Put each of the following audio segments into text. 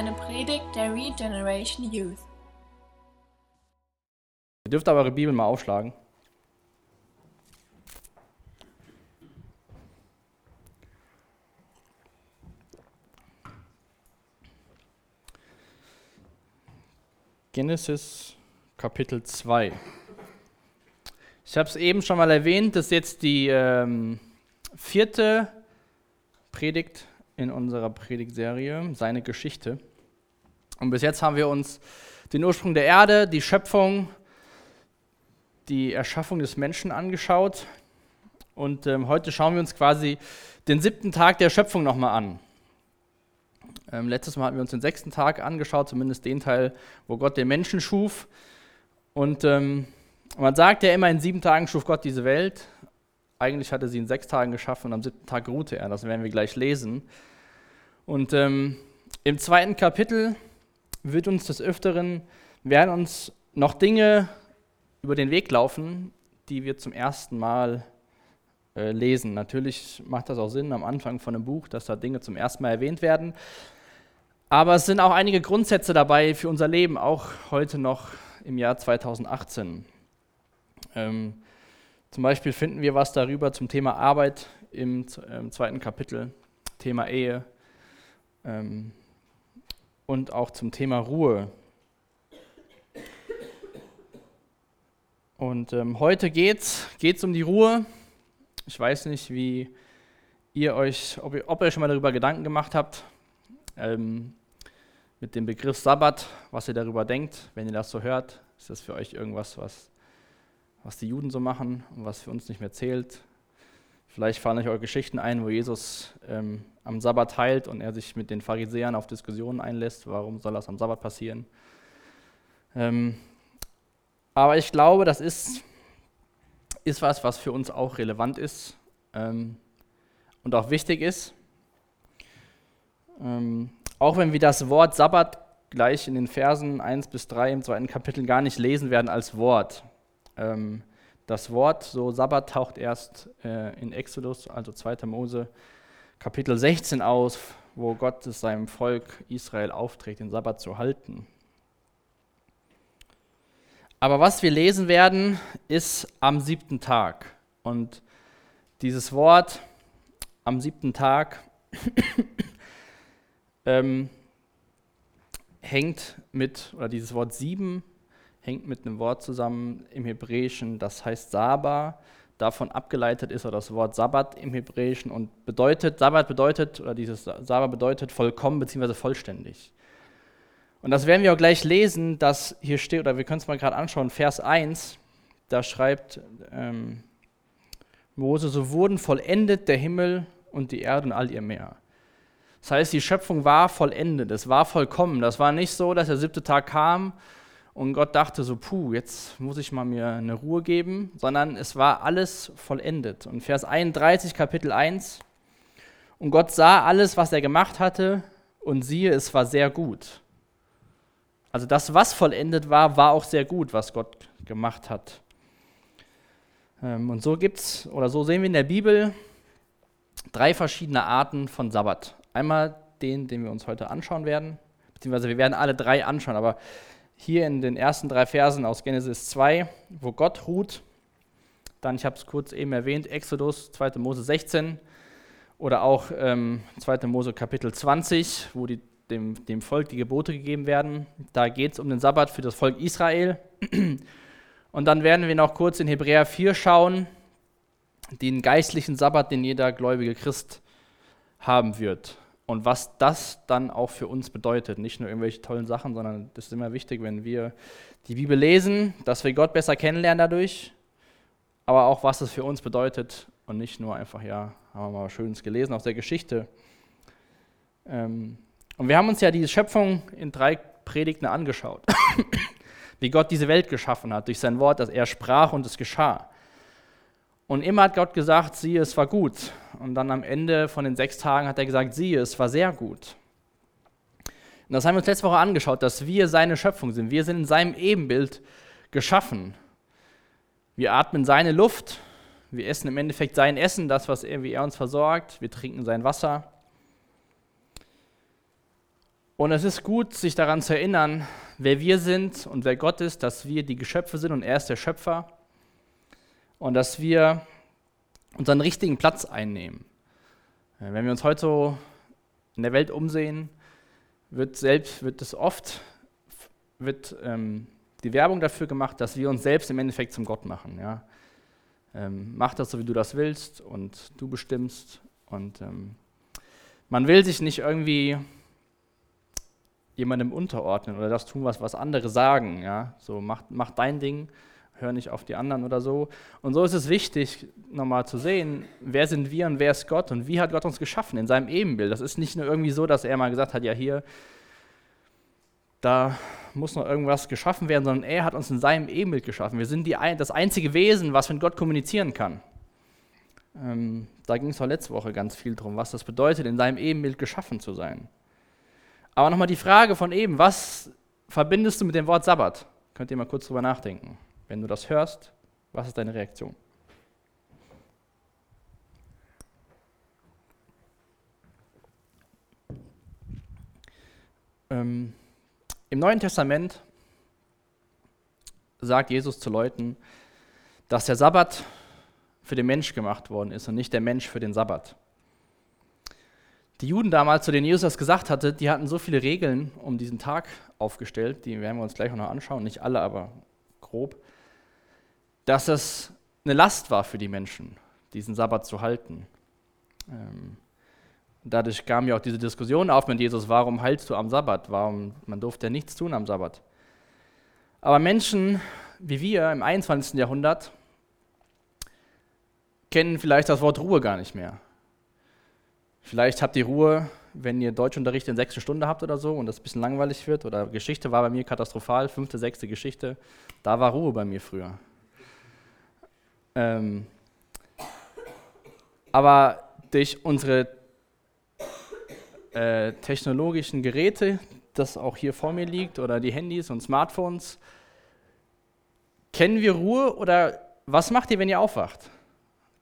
eine Predigt der Regeneration Youth. Ihr dürft aber eure Bibel mal aufschlagen. Genesis Kapitel 2. Ich habe es eben schon mal erwähnt, das ist jetzt die ähm, vierte Predigt in unserer Predigtserie, seine Geschichte. Und bis jetzt haben wir uns den Ursprung der Erde, die Schöpfung, die Erschaffung des Menschen angeschaut. Und ähm, heute schauen wir uns quasi den siebten Tag der Schöpfung nochmal an. Ähm, letztes Mal hatten wir uns den sechsten Tag angeschaut, zumindest den Teil, wo Gott den Menschen schuf. Und ähm, man sagt ja immer, in sieben Tagen schuf Gott diese Welt. Eigentlich hatte sie in sechs Tagen geschaffen und am siebten Tag ruhte er. Das werden wir gleich lesen. Und ähm, im zweiten Kapitel wird uns des Öfteren, werden uns noch Dinge über den Weg laufen, die wir zum ersten Mal äh, lesen. Natürlich macht das auch Sinn am Anfang von einem Buch, dass da Dinge zum ersten Mal erwähnt werden. Aber es sind auch einige Grundsätze dabei für unser Leben, auch heute noch im Jahr 2018. Ähm, zum Beispiel finden wir was darüber zum Thema Arbeit im, im zweiten Kapitel, Thema Ehe ähm, und auch zum Thema Ruhe. Und ähm, heute geht es um die Ruhe. Ich weiß nicht, wie ihr euch, ob ihr, ob ihr schon mal darüber Gedanken gemacht habt, ähm, mit dem Begriff Sabbat, was ihr darüber denkt, wenn ihr das so hört. Ist das für euch irgendwas, was, was die Juden so machen und was für uns nicht mehr zählt? Vielleicht fallen euch eure Geschichten ein, wo Jesus ähm, am Sabbat heilt und er sich mit den Pharisäern auf Diskussionen einlässt. Warum soll das am Sabbat passieren? Ähm, aber ich glaube, das ist, ist was, was für uns auch relevant ist ähm, und auch wichtig ist. Ähm, auch wenn wir das Wort Sabbat gleich in den Versen 1 bis 3 im zweiten Kapitel gar nicht lesen werden als Wort. Ähm, das Wort, so Sabbat, taucht erst äh, in Exodus, also 2. Mose, Kapitel 16 aus, wo Gott es seinem Volk Israel aufträgt, den Sabbat zu halten. Aber was wir lesen werden, ist am siebten Tag. Und dieses Wort am siebten Tag ähm, hängt mit, oder dieses Wort sieben hängt mit einem Wort zusammen im Hebräischen, das heißt Saba. Davon abgeleitet ist das Wort Sabbat im Hebräischen und bedeutet, Sabbat bedeutet, oder dieses Saba bedeutet vollkommen bzw. vollständig. Und das werden wir auch gleich lesen, dass hier steht, oder wir können es mal gerade anschauen, Vers 1, da schreibt ähm, Mose, so wurden vollendet der Himmel und die Erde und all ihr Meer. Das heißt, die Schöpfung war vollendet, es war vollkommen. Das war nicht so, dass der siebte Tag kam und Gott dachte so, puh, jetzt muss ich mal mir eine Ruhe geben, sondern es war alles vollendet. Und Vers 31, Kapitel 1, und Gott sah alles, was er gemacht hatte, und siehe, es war sehr gut. Also das, was vollendet war, war auch sehr gut, was Gott gemacht hat. Ähm, und so gibt's, oder so sehen wir in der Bibel drei verschiedene Arten von Sabbat. Einmal den, den wir uns heute anschauen werden, beziehungsweise wir werden alle drei anschauen, aber hier in den ersten drei Versen aus Genesis 2, wo Gott ruht, dann, ich habe es kurz eben erwähnt, Exodus, 2. Mose 16 oder auch ähm, 2. Mose Kapitel 20, wo die dem, dem Volk die Gebote gegeben werden. Da geht es um den Sabbat für das Volk Israel. Und dann werden wir noch kurz in Hebräer 4 schauen, den geistlichen Sabbat, den jeder gläubige Christ haben wird. Und was das dann auch für uns bedeutet. Nicht nur irgendwelche tollen Sachen, sondern das ist immer wichtig, wenn wir die Bibel lesen, dass wir Gott besser kennenlernen dadurch, aber auch was es für uns bedeutet und nicht nur einfach, ja, haben wir mal Schönes gelesen aus der Geschichte. Ähm, und wir haben uns ja diese Schöpfung in drei Predigten angeschaut. Wie Gott diese Welt geschaffen hat, durch sein Wort, dass er sprach und es geschah. Und immer hat Gott gesagt, siehe, es war gut. Und dann am Ende von den sechs Tagen hat er gesagt, siehe, es war sehr gut. Und das haben wir uns letzte Woche angeschaut, dass wir seine Schöpfung sind. Wir sind in seinem Ebenbild geschaffen. Wir atmen seine Luft. Wir essen im Endeffekt sein Essen, das, was er, wie er uns versorgt. Wir trinken sein Wasser. Und es ist gut, sich daran zu erinnern, wer wir sind und wer Gott ist, dass wir die Geschöpfe sind und er ist der Schöpfer und dass wir unseren richtigen Platz einnehmen. Wenn wir uns heute so in der Welt umsehen, wird selbst wird es oft wird ähm, die Werbung dafür gemacht, dass wir uns selbst im Endeffekt zum Gott machen. Ja? Ähm, mach das so, wie du das willst und du bestimmst. Und ähm, man will sich nicht irgendwie jemandem unterordnen oder das tun, was, was andere sagen. Ja? So, mach, mach dein Ding, hör nicht auf die anderen oder so. Und so ist es wichtig, nochmal zu sehen, wer sind wir und wer ist Gott und wie hat Gott uns geschaffen in seinem Ebenbild. Das ist nicht nur irgendwie so, dass er mal gesagt hat, ja hier, da muss noch irgendwas geschaffen werden, sondern er hat uns in seinem Ebenbild geschaffen. Wir sind die, das einzige Wesen, was mit Gott kommunizieren kann. Ähm, da ging es auch letzte Woche ganz viel drum, was das bedeutet, in seinem Ebenbild geschaffen zu sein. Aber nochmal die Frage von eben, was verbindest du mit dem Wort Sabbat? Könnt ihr mal kurz drüber nachdenken. Wenn du das hörst, was ist deine Reaktion? Ähm, Im Neuen Testament sagt Jesus zu Leuten, dass der Sabbat für den Mensch gemacht worden ist und nicht der Mensch für den Sabbat. Die Juden damals, zu denen Jesus das gesagt hatte, die hatten so viele Regeln um diesen Tag aufgestellt, die werden wir uns gleich noch anschauen, nicht alle, aber grob, dass es eine Last war für die Menschen, diesen Sabbat zu halten. Ähm, dadurch kam ja auch diese Diskussion auf mit Jesus, warum heilst du am Sabbat? Warum, man durfte ja nichts tun am Sabbat. Aber Menschen wie wir im 21. Jahrhundert kennen vielleicht das Wort Ruhe gar nicht mehr. Vielleicht habt ihr Ruhe, wenn ihr Deutschunterricht in sechste Stunde habt oder so und das ein bisschen langweilig wird. Oder Geschichte war bei mir katastrophal, fünfte, sechste Geschichte. Da war Ruhe bei mir früher. Ähm, aber durch unsere äh, technologischen Geräte, das auch hier vor mir liegt, oder die Handys und Smartphones, kennen wir Ruhe oder was macht ihr, wenn ihr aufwacht?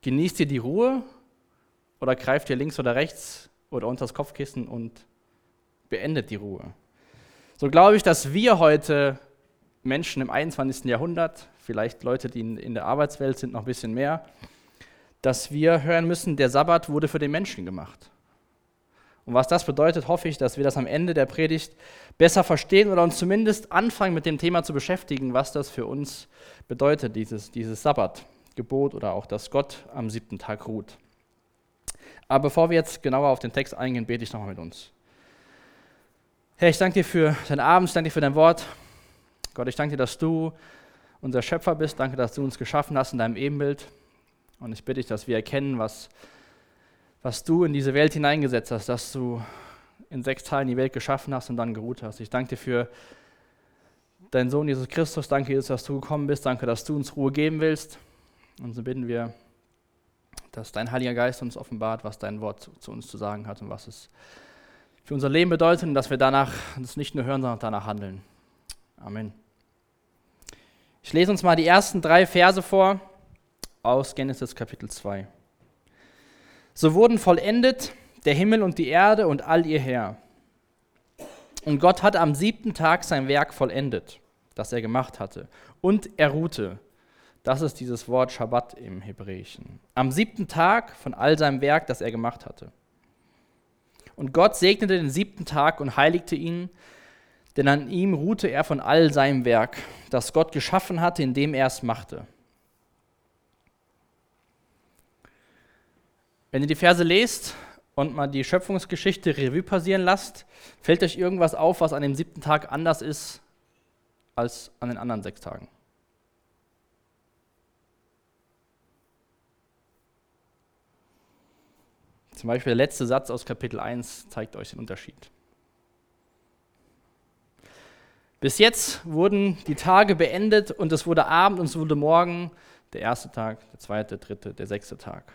Genießt ihr die Ruhe oder greift ihr links oder rechts oder unter das Kopfkissen und beendet die Ruhe. So glaube ich, dass wir heute Menschen im 21. Jahrhundert, vielleicht Leute, die in der Arbeitswelt sind, noch ein bisschen mehr, dass wir hören müssen, der Sabbat wurde für den Menschen gemacht. Und was das bedeutet, hoffe ich, dass wir das am Ende der Predigt besser verstehen oder uns zumindest anfangen, mit dem Thema zu beschäftigen, was das für uns bedeutet, dieses, dieses Sabbatgebot oder auch, dass Gott am siebten Tag ruht. Aber bevor wir jetzt genauer auf den Text eingehen, bete ich nochmal mit uns. Herr, ich danke dir für deinen Abend, ich danke dir für dein Wort. Gott, ich danke dir, dass du unser Schöpfer bist. Danke, dass du uns geschaffen hast in deinem Ebenbild. Und ich bitte dich, dass wir erkennen, was, was du in diese Welt hineingesetzt hast, dass du in sechs Teilen die Welt geschaffen hast und dann geruht hast. Ich danke dir für deinen Sohn Jesus Christus. Danke, Jesus, dass du gekommen bist. Danke, dass du uns Ruhe geben willst. Und so bitten wir, dass dein Heiliger Geist uns offenbart, was dein Wort zu, zu, uns zu sagen hat und was es für unser Leben bedeutet und dass wir danach das nicht nur hören, sondern danach handeln. Amen. Ich lese uns mal die ersten drei Verse vor aus Genesis Kapitel 2. So wurden vollendet der Himmel und die Erde und all ihr Herr. Und Gott hat am siebten Tag sein Werk vollendet, das er gemacht hatte. Und er ruhte. Das ist dieses Wort Shabbat im Hebräischen. Am siebten Tag von all seinem Werk, das er gemacht hatte. Und Gott segnete den siebten Tag und heiligte ihn, denn an ihm ruhte er von all seinem Werk, das Gott geschaffen hatte, indem er es machte. Wenn ihr die Verse lest und mal die Schöpfungsgeschichte Revue passieren lasst, fällt euch irgendwas auf, was an dem siebten Tag anders ist als an den anderen sechs Tagen. Zum Beispiel der letzte Satz aus Kapitel 1 zeigt euch den Unterschied. Bis jetzt wurden die Tage beendet und es wurde Abend und es wurde Morgen, der erste Tag, der zweite, der dritte, der sechste Tag.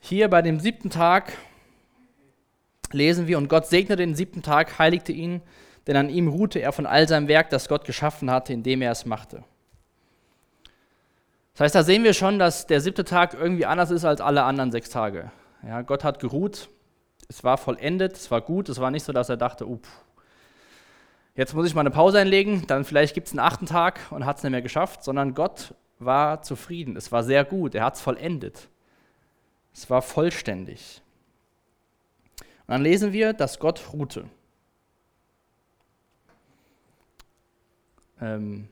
Hier bei dem siebten Tag lesen wir, und Gott segnete den siebten Tag, heiligte ihn, denn an ihm ruhte er von all seinem Werk, das Gott geschaffen hatte, indem er es machte. Das heißt, da sehen wir schon, dass der siebte Tag irgendwie anders ist als alle anderen sechs Tage. Ja, Gott hat geruht es war vollendet, es war gut, es war nicht so, dass er dachte, oh, jetzt muss ich mal eine Pause einlegen, dann vielleicht gibt es einen achten Tag und hat es nicht mehr geschafft, sondern Gott war zufrieden, es war sehr gut, er hat es vollendet. Es war vollständig. Und dann lesen wir, dass Gott ruhte. Ähm,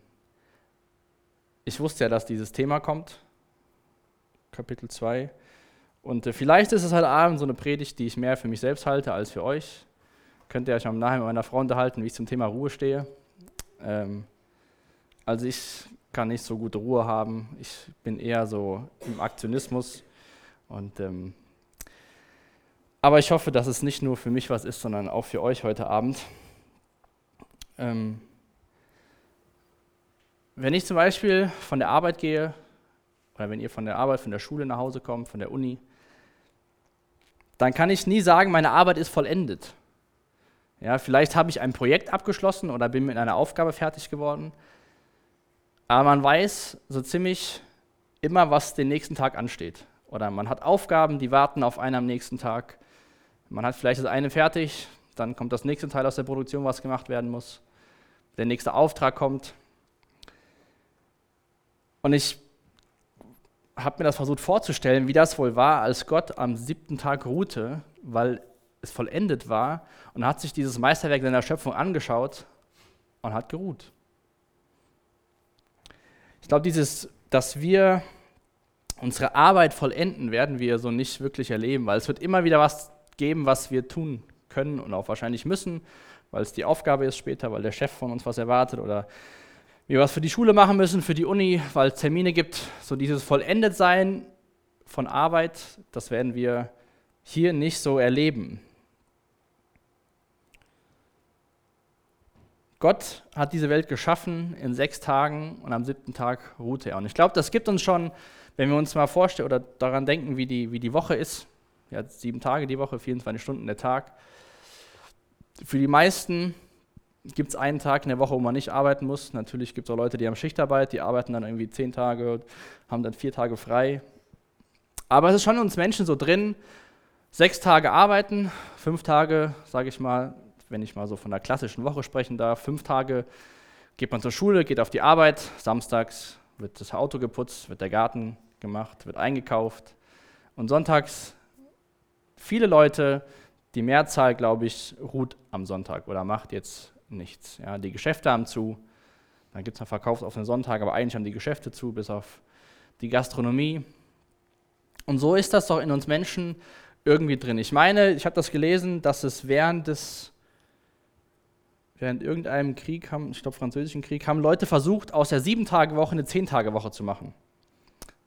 ich wusste ja, dass dieses Thema kommt, Kapitel 2. Und äh, vielleicht ist es halt abends so eine Predigt, die ich mehr für mich selbst halte als für euch. Könnt ihr euch am nachher mit meiner Frau unterhalten, wie ich zum Thema Ruhe stehe. Ähm, also ich kann nicht so gute Ruhe haben. Ich bin eher so im Aktionismus. Und, ähm, aber ich hoffe, dass es nicht nur für mich was ist, sondern auch für euch heute Abend. Ähm, wenn ich zum Beispiel von der Arbeit gehe, oder wenn ihr von der Arbeit, von der Schule nach Hause kommt, von der Uni, dann kann ich nie sagen, meine Arbeit ist vollendet. Ja, vielleicht habe ich ein Projekt abgeschlossen oder bin mit einer Aufgabe fertig geworden, aber man weiß so ziemlich immer, was den nächsten Tag ansteht. Oder man hat Aufgaben, die warten auf einen am nächsten Tag. Man hat vielleicht das eine fertig, dann kommt das nächste Teil aus der Produktion, was gemacht werden muss. Der nächste Auftrag kommt. Und ich habe mir das versucht vorzustellen, wie das wohl war, als Gott am siebten Tag ruhte, weil es vollendet war und hat sich dieses Meisterwerk seiner Schöpfung angeschaut und hat geruht. Ich glaube, dieses, dass wir unsere Arbeit vollenden, werden wir so nicht wirklich erleben, weil es wird immer wieder was geben, was wir tun können und auch wahrscheinlich müssen, weil es die Aufgabe ist später, weil der Chef von uns was erwartet oder wir was für die Schule machen müssen, für die Uni, weil es Termine gibt. So dieses Vollendetsein von Arbeit, das werden wir hier nicht so erleben. Gott hat diese Welt geschaffen in sechs Tagen und am siebten Tag ruhte er. Und ich glaube, das gibt uns schon, wenn wir uns mal vorstellen oder daran denken, wie die, wie die Woche ist. Ja, sieben Tage die Woche, 24 Stunden der Tag. Für die meisten gibt es einen Tag in der Woche, wo man nicht arbeiten muss. Natürlich gibt es auch Leute, die haben Schichtarbeit, die arbeiten dann irgendwie zehn Tage, haben dann vier Tage frei. Aber es ist schon uns Menschen so drin, sechs Tage arbeiten, fünf Tage, sage ich mal, wenn ich mal so von der klassischen Woche sprechen darf, fünf Tage geht man zur Schule, geht auf die Arbeit, samstags wird das Auto geputzt, wird der Garten gemacht, wird eingekauft und sonntags viele Leute, die Mehrzahl, glaube ich, ruht am Sonntag oder macht jetzt nichts. Ja, die Geschäfte haben zu, dann gibt es noch Verkaufs auf den Sonntag, aber eigentlich haben die Geschäfte zu, bis auf die Gastronomie. Und so ist das doch in uns Menschen irgendwie drin. Ich meine, ich habe das gelesen, dass es während des während irgendeinem Krieg, haben, ich glaube französischen Krieg, haben Leute versucht, aus der Sieben-Tage-Woche eine Zehn-Tage-Woche zu machen.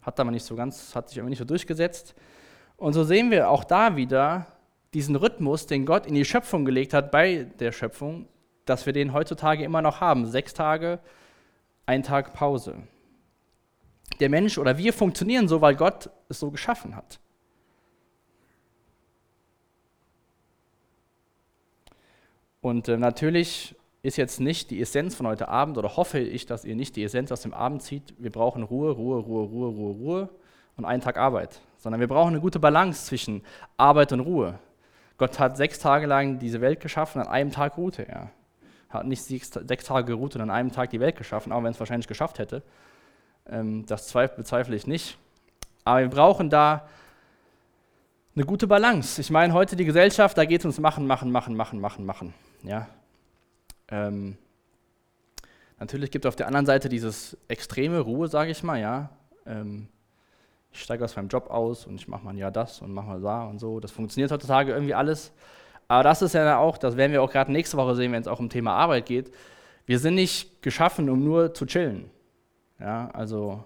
Hat aber nicht so ganz, hat sich aber nicht so durchgesetzt. Und so sehen wir auch da wieder diesen Rhythmus, den Gott in die Schöpfung gelegt hat bei der Schöpfung, dass wir den heutzutage immer noch haben. Sechs Tage, ein Tag Pause. Der Mensch oder wir funktionieren so, weil Gott es so geschaffen hat. Und äh, natürlich ist jetzt nicht die Essenz von heute Abend, oder hoffe ich, dass ihr nicht die Essenz aus dem Abend zieht, wir brauchen Ruhe, Ruhe, Ruhe, Ruhe, Ruhe, Ruhe und einen Tag Arbeit, sondern wir brauchen eine gute Balance zwischen Arbeit und Ruhe. Gott hat sechs Tage lang diese Welt geschaffen, an einem Tag ruhte er hat nicht sechs, Tage geruht und an einem Tag die Welt geschaffen, auch wenn es wahrscheinlich geschafft hätte. Ähm, das bezweifle ich nicht. Aber wir brauchen da eine gute Balance. Ich meine, heute die Gesellschaft, da geht es ums Machen, Machen, Machen, Machen, Machen, Machen. Ja? Ähm, natürlich gibt es auf der anderen Seite dieses extreme Ruhe, sage ich mal. Ja? Ähm, ich steige aus meinem Job aus und ich mache mal ja das und mache mal da und so. Das funktioniert heutzutage irgendwie alles. Aber das ist ja auch, das werden wir auch gerade nächste Woche sehen, wenn es auch um Thema Arbeit geht. Wir sind nicht geschaffen, um nur zu chillen. Ja, also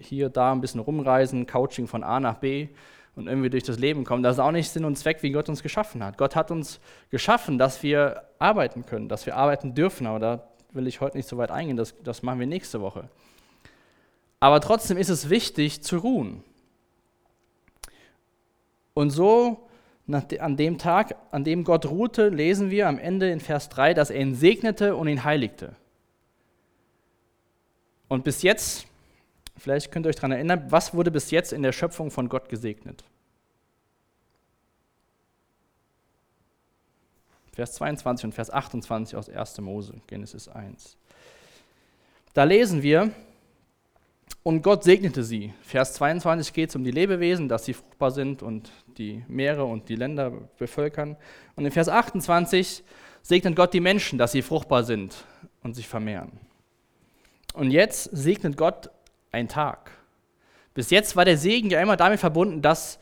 hier, da ein bisschen rumreisen, Coaching von A nach B und irgendwie durch das Leben kommen. Das ist auch nicht Sinn und Zweck, wie Gott uns geschaffen hat. Gott hat uns geschaffen, dass wir arbeiten können, dass wir arbeiten dürfen. Aber da will ich heute nicht so weit eingehen, das, das machen wir nächste Woche. Aber trotzdem ist es wichtig zu ruhen. Und so an dem Tag, an dem Gott ruhte, lesen wir am Ende in Vers 3, dass er ihn segnete und ihn heiligte. Und bis jetzt, vielleicht könnt ihr euch daran erinnern, was wurde bis jetzt in der Schöpfung von Gott gesegnet? Vers 22 und Vers 28 aus 1. Mose, Genesis 1. Da lesen wir, und Gott segnete sie. Vers 22 geht es um die Lebewesen, dass sie fruchtbar sind und die Meere und die Länder bevölkern. Und in Vers 28 segnet Gott die Menschen, dass sie fruchtbar sind und sich vermehren. Und jetzt segnet Gott einen Tag. Bis jetzt war der Segen ja immer damit verbunden, dass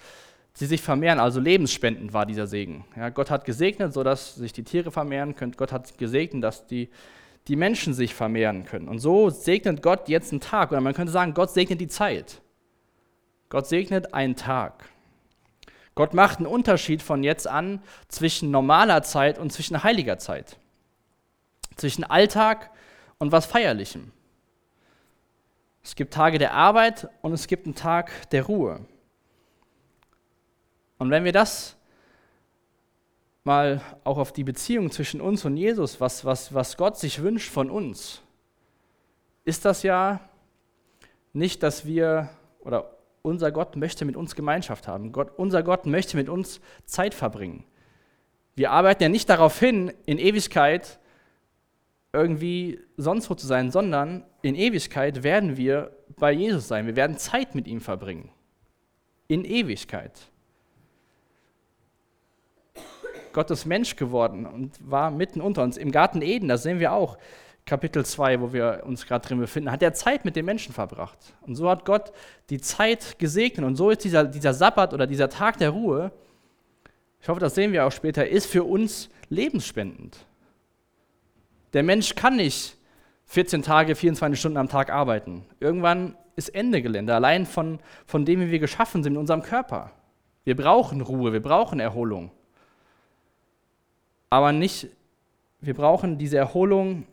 sie sich vermehren, also lebensspendend war dieser Segen. Ja, Gott hat gesegnet, sodass sich die Tiere vermehren können. Gott hat gesegnet, dass die, die Menschen sich vermehren können. Und so segnet Gott jetzt einen Tag. Oder man könnte sagen, Gott segnet die Zeit. Gott segnet einen Tag. Gott macht einen Unterschied von jetzt an zwischen normaler Zeit und zwischen heiliger Zeit. Zwischen Alltag und was Feierlichem. Es gibt Tage der Arbeit und es gibt einen Tag der Ruhe. Und wenn wir das mal auch auf die Beziehung zwischen uns und Jesus, was, was, was Gott sich wünscht von uns, ist das ja nicht, dass wir, oder unser Gott möchte mit uns Gemeinschaft haben. Gott, unser Gott möchte mit uns Zeit verbringen. Wir arbeiten ja nicht darauf hin, in Ewigkeit irgendwie sonst wo zu sein, sondern in Ewigkeit werden wir bei Jesus sein. Wir werden Zeit mit ihm verbringen. In Ewigkeit. Gott ist Mensch geworden und war mitten unter uns. Im Garten Eden, das sehen wir auch, Kapitel 2, wo wir uns gerade drin befinden, hat er Zeit mit den Menschen verbracht. Und so hat Gott die Zeit gesegnet. Und so ist dieser, dieser Sabbat oder dieser Tag der Ruhe, ich hoffe, das sehen wir auch später, ist für uns lebensspendend. Der Mensch kann nicht 14 Tage, 24 Stunden am Tag arbeiten. Irgendwann ist Ende Gelände, allein von, von dem, wie wir geschaffen sind in unserem Körper. Wir brauchen Ruhe, wir brauchen Erholung. Aber nicht, wir brauchen diese Erholung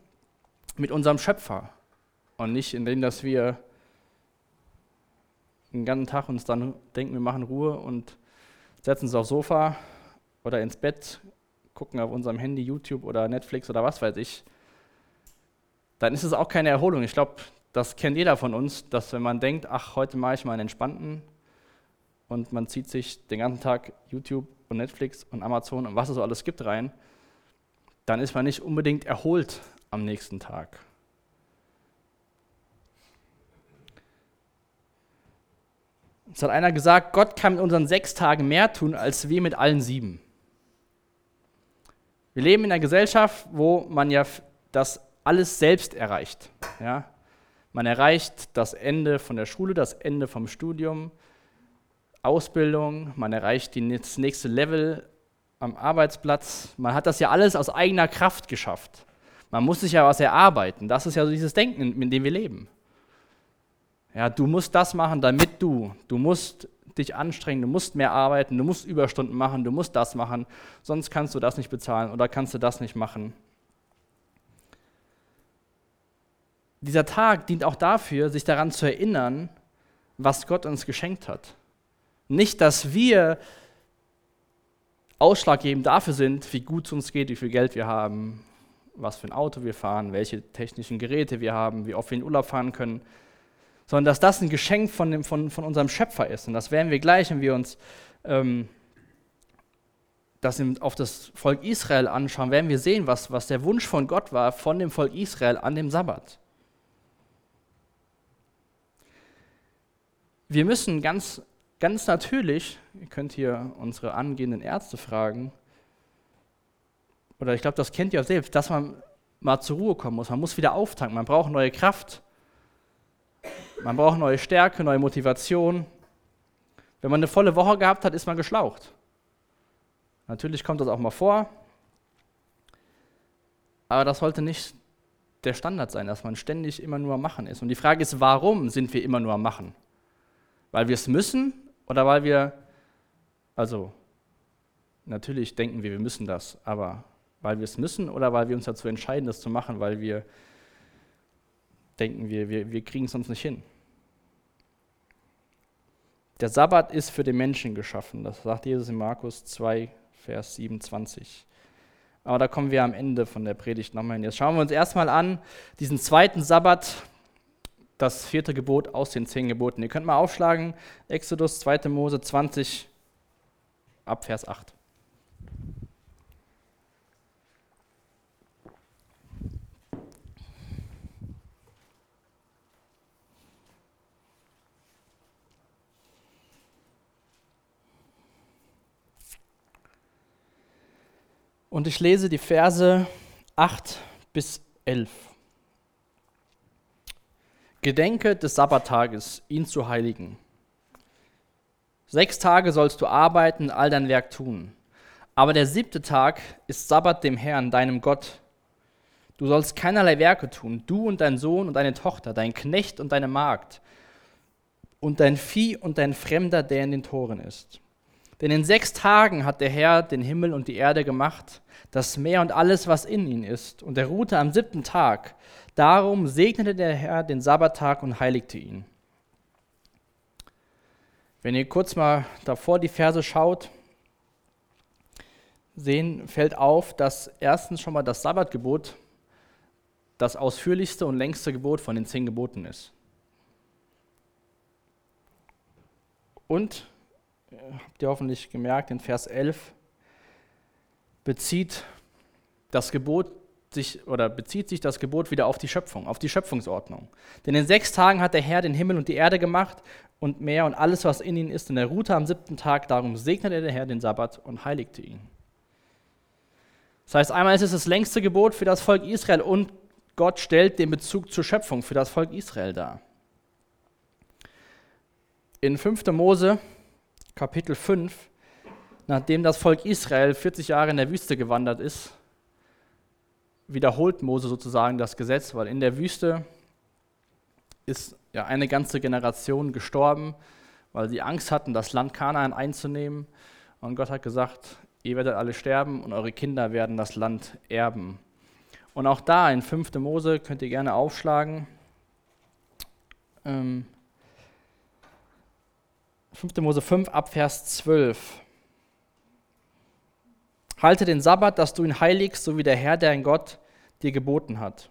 mit unserem Schöpfer und nicht indem, dass wir den ganzen Tag uns dann denken, wir machen Ruhe und setzen uns aufs Sofa oder ins Bett, gucken auf unserem Handy YouTube oder Netflix oder was weiß ich dann ist es auch keine Erholung. Ich glaube, das kennt jeder von uns, dass wenn man denkt, ach, heute mache ich mal einen entspannten und man zieht sich den ganzen Tag YouTube und Netflix und Amazon und was es so alles gibt rein, dann ist man nicht unbedingt erholt am nächsten Tag. Es hat einer gesagt, Gott kann mit unseren sechs Tagen mehr tun, als wir mit allen sieben. Wir leben in einer Gesellschaft, wo man ja das alles selbst erreicht. Ja? Man erreicht das Ende von der Schule, das Ende vom Studium, Ausbildung, man erreicht das nächste Level am Arbeitsplatz. Man hat das ja alles aus eigener Kraft geschafft. Man muss sich ja was erarbeiten. Das ist ja so dieses Denken, in dem wir leben. Ja, du musst das machen, damit du. Du musst dich anstrengen, du musst mehr arbeiten, du musst Überstunden machen, du musst das machen, sonst kannst du das nicht bezahlen oder kannst du das nicht machen. Dieser Tag dient auch dafür, sich daran zu erinnern, was Gott uns geschenkt hat. Nicht, dass wir ausschlaggebend dafür sind, wie gut es uns geht, wie viel Geld wir haben, was für ein Auto wir fahren, welche technischen Geräte wir haben, wie oft wir in Urlaub fahren können, sondern dass das ein Geschenk von, dem, von, von unserem Schöpfer ist. Und das werden wir gleich, wenn wir uns ähm, das auf das Volk Israel anschauen, werden wir sehen, was, was der Wunsch von Gott war, von dem Volk Israel an dem Sabbat. Wir müssen ganz, ganz natürlich, ihr könnt hier unsere angehenden Ärzte fragen, oder ich glaube, das kennt ihr selbst, dass man mal zur Ruhe kommen muss. Man muss wieder auftanken, man braucht neue Kraft, man braucht neue Stärke, neue Motivation. Wenn man eine volle Woche gehabt hat, ist man geschlaucht. Natürlich kommt das auch mal vor, aber das sollte nicht der Standard sein, dass man ständig immer nur am Machen ist. Und die Frage ist, warum sind wir immer nur am Machen? Weil wir es müssen oder weil wir, also natürlich denken wir, wir müssen das, aber weil wir es müssen oder weil wir uns dazu entscheiden, das zu machen, weil wir denken, wir, wir, wir kriegen es sonst nicht hin. Der Sabbat ist für den Menschen geschaffen. Das sagt Jesus in Markus 2, Vers 27. Aber da kommen wir am Ende von der Predigt nochmal hin. Jetzt schauen wir uns erstmal an, diesen zweiten Sabbat, das vierte Gebot aus den zehn Geboten. Ihr könnt mal aufschlagen, Exodus 2. Mose 20 Abvers 8. Und ich lese die Verse 8 bis 11. Gedenke des Sabbattages, ihn zu heiligen. Sechs Tage sollst du arbeiten, all dein Werk tun. Aber der siebte Tag ist Sabbat dem Herrn, deinem Gott. Du sollst keinerlei Werke tun, du und dein Sohn und deine Tochter, dein Knecht und deine Magd, und dein Vieh und dein Fremder, der in den Toren ist. Denn in sechs Tagen hat der Herr den Himmel und die Erde gemacht, das Meer und alles, was in ihnen ist, und er ruhte am siebten Tag. Darum segnete der Herr den Sabbattag und heiligte ihn. Wenn ihr kurz mal davor die Verse schaut, sehen, fällt auf, dass erstens schon mal das Sabbatgebot das ausführlichste und längste Gebot von den zehn Geboten ist. Und, äh, habt ihr hoffentlich gemerkt, in Vers 11 bezieht das Gebot sich oder bezieht sich das Gebot wieder auf die Schöpfung, auf die Schöpfungsordnung. Denn in sechs Tagen hat der Herr den Himmel und die Erde gemacht und Meer und alles, was in ihnen ist, und er ruhte am siebten Tag. Darum segnete der Herr den Sabbat und heiligte ihn. Das heißt, einmal ist es das längste Gebot für das Volk Israel und Gott stellt den Bezug zur Schöpfung für das Volk Israel dar. In 5. Mose, Kapitel 5, nachdem das Volk Israel 40 Jahre in der Wüste gewandert ist, wiederholt Mose sozusagen das Gesetz, weil in der Wüste ist ja eine ganze Generation gestorben, weil sie Angst hatten, das Land Kanaan einzunehmen. Und Gott hat gesagt, ihr werdet alle sterben und eure Kinder werden das Land erben. Und auch da in 5. Mose könnt ihr gerne aufschlagen. Ähm, 5. Mose 5 ab Vers 12. Halte den Sabbat, dass du ihn heiligst, so wie der Herr, dein Gott, dir geboten hat.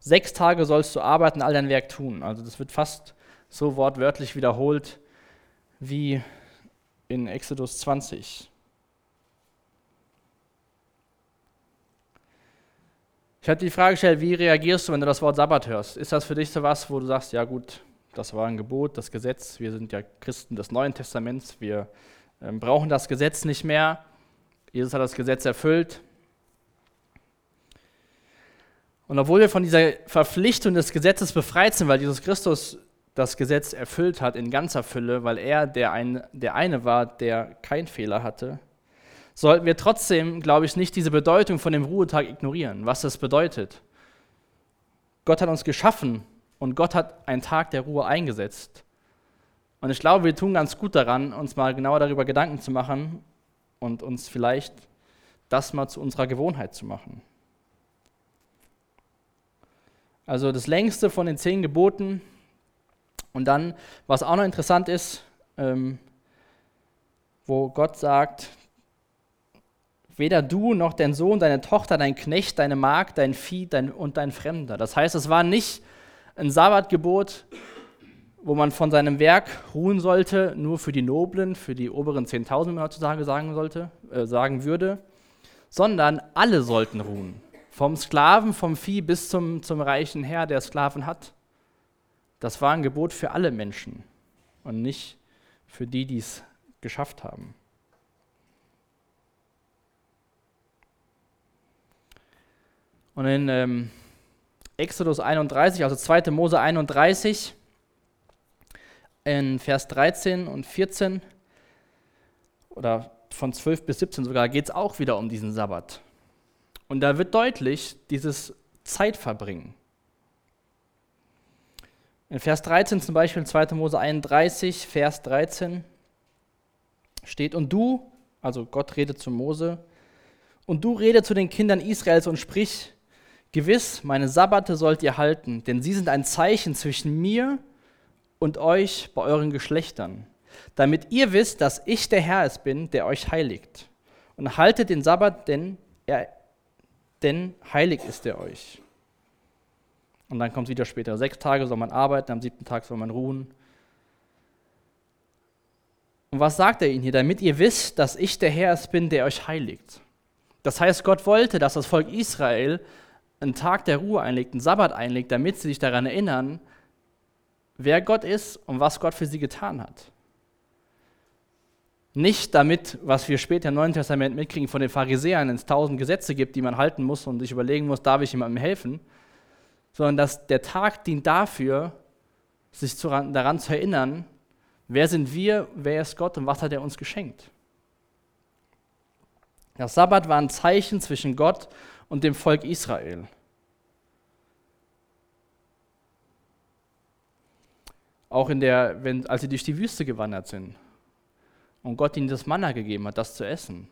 Sechs Tage sollst du arbeiten, all dein Werk tun. Also das wird fast so wortwörtlich wiederholt wie in Exodus 20. Ich hatte die Frage gestellt, wie reagierst du, wenn du das Wort Sabbat hörst? Ist das für dich so was, wo du sagst, ja gut, das war ein Gebot, das Gesetz, wir sind ja Christen des Neuen Testaments, wir ähm, brauchen das Gesetz nicht mehr. Jesus hat das Gesetz erfüllt. Und obwohl wir von dieser Verpflichtung des Gesetzes befreit sind, weil Jesus Christus das Gesetz erfüllt hat in ganzer Fülle, weil er der, ein, der eine war, der keinen Fehler hatte, sollten wir trotzdem, glaube ich, nicht diese Bedeutung von dem Ruhetag ignorieren, was das bedeutet. Gott hat uns geschaffen und Gott hat einen Tag der Ruhe eingesetzt. Und ich glaube, wir tun ganz gut daran, uns mal genauer darüber Gedanken zu machen und uns vielleicht das mal zu unserer Gewohnheit zu machen. Also das längste von den zehn Geboten. Und dann, was auch noch interessant ist, ähm, wo Gott sagt, Weder du noch dein Sohn, deine Tochter, dein Knecht, deine Magd, dein Vieh dein, und dein Fremder. Das heißt, es war nicht ein Sabbatgebot, wo man von seinem Werk ruhen sollte, nur für die Noblen, für die oberen 10.000, wie man heutzutage sagen, sollte, äh, sagen würde, sondern alle sollten ruhen. Vom Sklaven, vom Vieh bis zum, zum reichen Herr, der Sklaven hat. Das war ein Gebot für alle Menschen und nicht für die, die es geschafft haben. Und in ähm, Exodus 31, also 2. Mose 31, in Vers 13 und 14 oder von 12 bis 17 sogar, geht es auch wieder um diesen Sabbat. Und da wird deutlich dieses Zeitverbringen. In Vers 13 zum Beispiel, 2. Mose 31, Vers 13 steht, und du, also Gott redet zu Mose, und du rede zu den Kindern Israels und sprich, Gewiss, meine Sabbate sollt ihr halten, denn sie sind ein Zeichen zwischen mir und euch bei euren Geschlechtern, damit ihr wisst, dass ich der Herr es bin, der euch heiligt. Und haltet den Sabbat, denn, er, denn heilig ist er euch. Und dann kommt es wieder später. Sechs Tage soll man arbeiten, am siebten Tag soll man ruhen. Und was sagt er ihnen hier? Damit ihr wisst, dass ich der Herr es bin, der euch heiligt. Das heißt, Gott wollte, dass das Volk Israel einen Tag der Ruhe einlegt, einen Sabbat einlegt, damit sie sich daran erinnern, wer Gott ist und was Gott für sie getan hat. Nicht damit, was wir später im Neuen Testament mitkriegen von den Pharisäern, es tausend Gesetze gibt, die man halten muss und sich überlegen muss, darf ich jemandem helfen, sondern dass der Tag dient dafür, sich daran zu erinnern, wer sind wir, wer ist Gott und was hat er uns geschenkt. Der Sabbat war ein Zeichen zwischen Gott und dem Volk Israel. Auch in der, wenn, als sie durch die Wüste gewandert sind und Gott ihnen das Manna gegeben hat, das zu essen.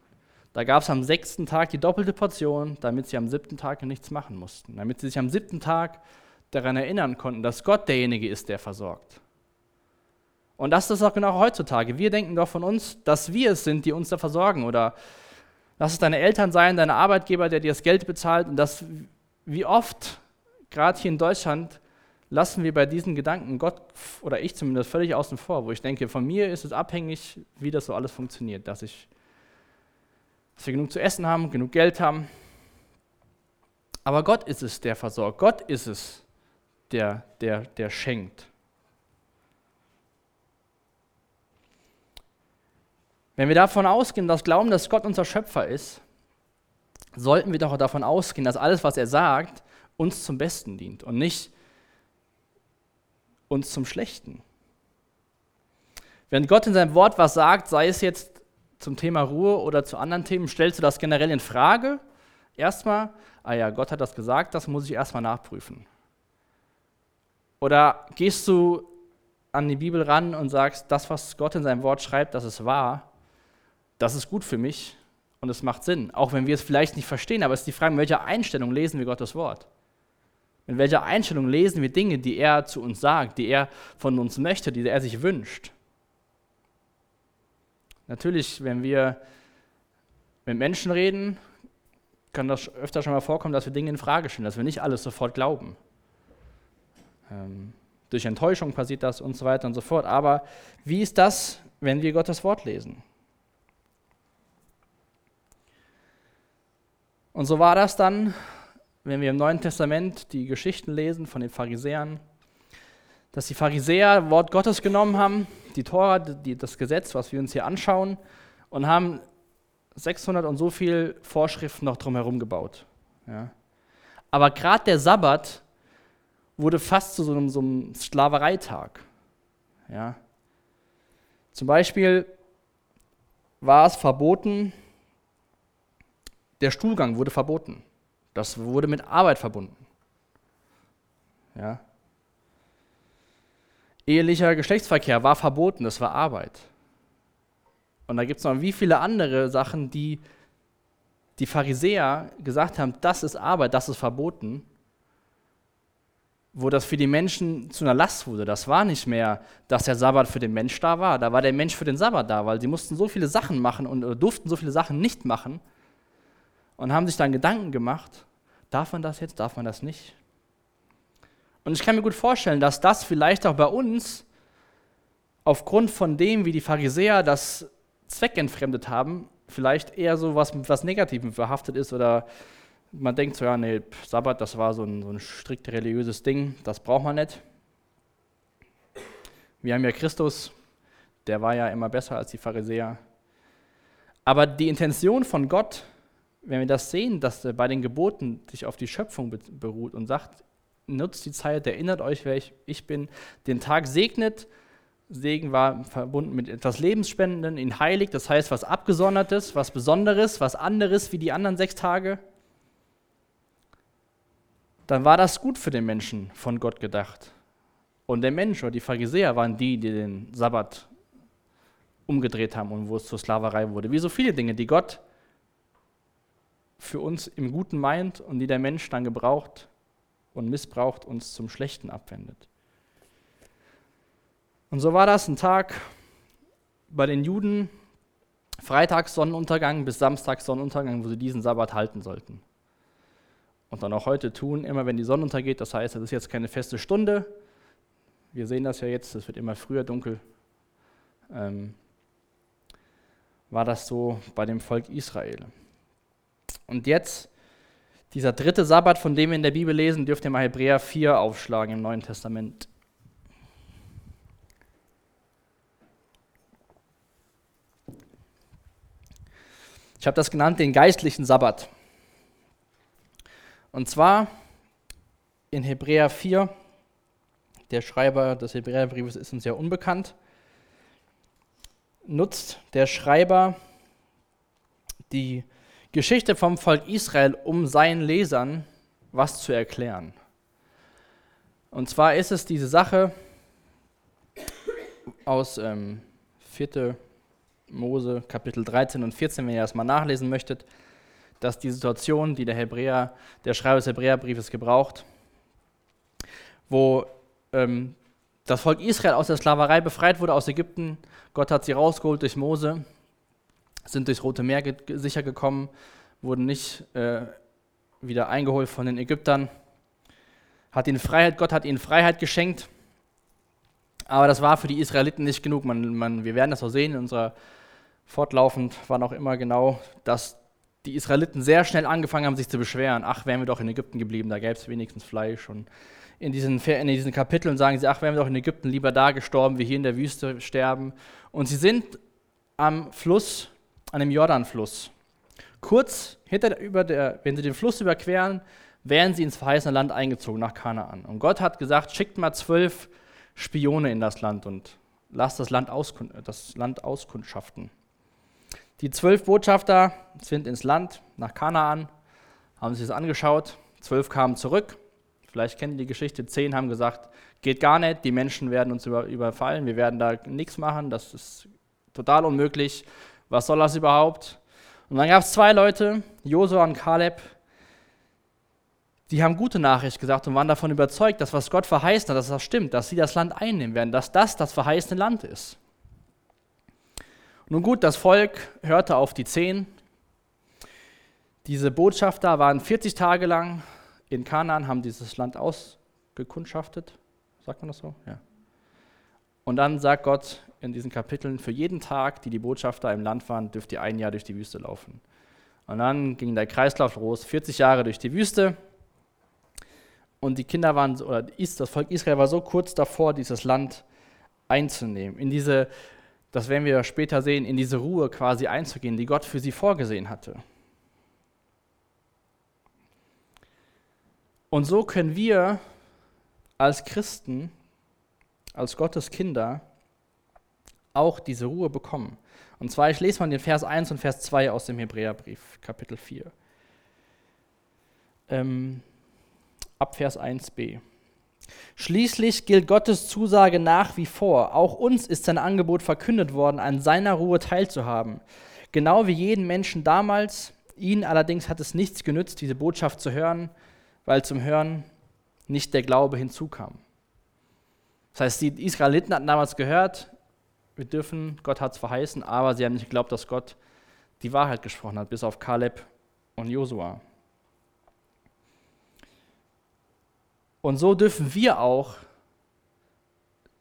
Da gab es am sechsten Tag die doppelte Portion, damit sie am siebten Tag nichts machen mussten. Damit sie sich am siebten Tag daran erinnern konnten, dass Gott derjenige ist, der versorgt. Und das ist auch genau heutzutage. Wir denken doch von uns, dass wir es sind, die uns da versorgen. Oder lass es deine Eltern sein, deine Arbeitgeber, der dir das Geld bezahlt. Und das, wie oft, gerade hier in Deutschland, lassen wir bei diesen Gedanken Gott oder ich zumindest völlig außen vor, wo ich denke, von mir ist es abhängig, wie das so alles funktioniert, dass, ich, dass wir genug zu essen haben, genug Geld haben. Aber Gott ist es, der versorgt. Gott ist es, der, der, der schenkt. Wenn wir davon ausgehen, dass glauben, dass Gott unser Schöpfer ist, sollten wir doch davon ausgehen, dass alles, was er sagt, uns zum Besten dient und nicht uns zum Schlechten. Wenn Gott in seinem Wort was sagt, sei es jetzt zum Thema Ruhe oder zu anderen Themen, stellst du das generell in Frage? Erstmal, ah ja, Gott hat das gesagt, das muss ich erstmal nachprüfen. Oder gehst du an die Bibel ran und sagst, das, was Gott in seinem Wort schreibt, das ist wahr, das ist gut für mich und es macht Sinn. Auch wenn wir es vielleicht nicht verstehen, aber es ist die Frage, in welcher Einstellung lesen wir Gottes Wort? In welcher Einstellung lesen wir Dinge, die er zu uns sagt, die er von uns möchte, die er sich wünscht? Natürlich, wenn wir mit Menschen reden, kann das öfter schon mal vorkommen, dass wir Dinge in Frage stellen, dass wir nicht alles sofort glauben. Ähm, durch Enttäuschung passiert das und so weiter und so fort. Aber wie ist das, wenn wir Gottes Wort lesen? Und so war das dann wenn wir im Neuen Testament die Geschichten lesen von den Pharisäern, dass die Pharisäer Wort Gottes genommen haben, die Tora, die, das Gesetz, was wir uns hier anschauen, und haben 600 und so viel Vorschriften noch drumherum gebaut. Ja. Aber gerade der Sabbat wurde fast zu so einem, so einem Sklavereitag. Ja. Zum Beispiel war es verboten, der Stuhlgang wurde verboten. Das wurde mit Arbeit verbunden. Ja. Ehelicher Geschlechtsverkehr war verboten, das war Arbeit. Und da gibt es noch wie viele andere Sachen, die die Pharisäer gesagt haben, das ist Arbeit, das ist verboten, wo das für die Menschen zu einer Last wurde. Das war nicht mehr, dass der Sabbat für den Mensch da war, da war der Mensch für den Sabbat da, weil sie mussten so viele Sachen machen und durften so viele Sachen nicht machen, und haben sich dann Gedanken gemacht, darf man das jetzt, darf man das nicht? Und ich kann mir gut vorstellen, dass das vielleicht auch bei uns aufgrund von dem, wie die Pharisäer das zweckentfremdet haben, vielleicht eher so was mit was Negativem verhaftet ist oder man denkt so, ja, nee, Sabbat, das war so ein, so ein strikt religiöses Ding, das braucht man nicht. Wir haben ja Christus, der war ja immer besser als die Pharisäer. Aber die Intention von Gott wenn wir das sehen, dass er bei den Geboten sich auf die Schöpfung beruht und sagt, nutzt die Zeit, erinnert euch, wer ich, ich bin, den Tag segnet, Segen war verbunden mit etwas Lebensspendenden, ihn heiligt, das heißt was Abgesondertes, was Besonderes, was anderes wie die anderen sechs Tage, dann war das gut für den Menschen von Gott gedacht. Und der Mensch oder die Pharisäer waren die, die den Sabbat umgedreht haben und wo es zur Sklaverei wurde. Wie so viele Dinge, die Gott für uns im Guten meint und die der Mensch dann gebraucht und missbraucht, uns zum Schlechten abwendet. Und so war das ein Tag bei den Juden, Freitags Sonnenuntergang bis Samstags Sonnenuntergang, wo sie diesen Sabbat halten sollten. Und dann auch heute tun, immer wenn die Sonne untergeht, das heißt, es ist jetzt keine feste Stunde. Wir sehen das ja jetzt, es wird immer früher dunkel. Ähm, war das so bei dem Volk Israel. Und jetzt dieser dritte Sabbat, von dem wir in der Bibel lesen, dürft ihr mal Hebräer 4 aufschlagen im Neuen Testament. Ich habe das genannt den geistlichen Sabbat. Und zwar in Hebräer 4, der Schreiber des Hebräerbriefes ist uns ja unbekannt, nutzt der Schreiber die Geschichte vom Volk Israel, um seinen Lesern was zu erklären. Und zwar ist es diese Sache aus ähm, 4. Mose Kapitel 13 und 14, wenn ihr das mal nachlesen möchtet, dass die Situation, die der Hebräer, der Schreiber des Hebräerbriefes gebraucht, wo ähm, das Volk Israel aus der Sklaverei befreit wurde aus Ägypten, Gott hat sie rausgeholt durch Mose, sind durchs Rote Meer ge sicher gekommen, wurden nicht äh, wieder eingeholt von den Ägyptern, hat ihnen Freiheit, Gott hat ihnen Freiheit geschenkt, aber das war für die Israeliten nicht genug. Man, man, wir werden das auch sehen in unserer fortlaufend war noch immer genau, dass die Israeliten sehr schnell angefangen haben, sich zu beschweren. Ach, wären wir doch in Ägypten geblieben, da gäbe es wenigstens Fleisch. Und in diesen, in diesen Kapiteln sagen sie, ach, wären wir doch in Ägypten lieber da gestorben, wie hier in der Wüste sterben. Und sie sind am Fluss, an dem Jordanfluss. Kurz hinter über der, wenn sie den Fluss überqueren, wären sie ins verheißene Land eingezogen, nach Kanaan. Und Gott hat gesagt, schickt mal zwölf Spione in das Land und lasst das Land, auskund, das Land auskundschaften. Die zwölf Botschafter sind ins Land, nach Kanaan, haben sich das angeschaut. Zwölf kamen zurück. Vielleicht kennen die Geschichte. Zehn haben gesagt, geht gar nicht, die Menschen werden uns über, überfallen, wir werden da nichts machen, das ist total unmöglich. Was soll das überhaupt? Und dann gab es zwei Leute, Josua und Kaleb, die haben gute Nachricht gesagt und waren davon überzeugt, dass was Gott verheißen hat, dass das stimmt, dass sie das Land einnehmen werden, dass das das verheißene Land ist. Nun gut, das Volk hörte auf die Zehn. Diese Botschafter waren 40 Tage lang in Kanaan, haben dieses Land ausgekundschaftet. Sagt man das so? Ja. Und dann sagt Gott in diesen Kapiteln, für jeden Tag, die die Botschafter im Land waren, dürft ihr ein Jahr durch die Wüste laufen. Und dann ging der Kreislauf los, 40 Jahre durch die Wüste. Und die Kinder waren, oder das Volk Israel war so kurz davor, dieses Land einzunehmen, in diese das werden wir später sehen, in diese Ruhe quasi einzugehen, die Gott für sie vorgesehen hatte. Und so können wir als Christen, als Gottes Kinder, auch diese Ruhe bekommen. Und zwar, ich lese mal den Vers 1 und Vers 2 aus dem Hebräerbrief, Kapitel 4. Ähm, ab Vers 1b. Schließlich gilt Gottes Zusage nach wie vor. Auch uns ist sein Angebot verkündet worden, an seiner Ruhe teilzuhaben. Genau wie jeden Menschen damals. Ihnen allerdings hat es nichts genützt, diese Botschaft zu hören, weil zum Hören nicht der Glaube hinzukam. Das heißt, die Israeliten hatten damals gehört, wir dürfen, Gott hat es verheißen, aber sie haben nicht geglaubt, dass Gott die Wahrheit gesprochen hat, bis auf Kaleb und Josua. Und so dürfen wir auch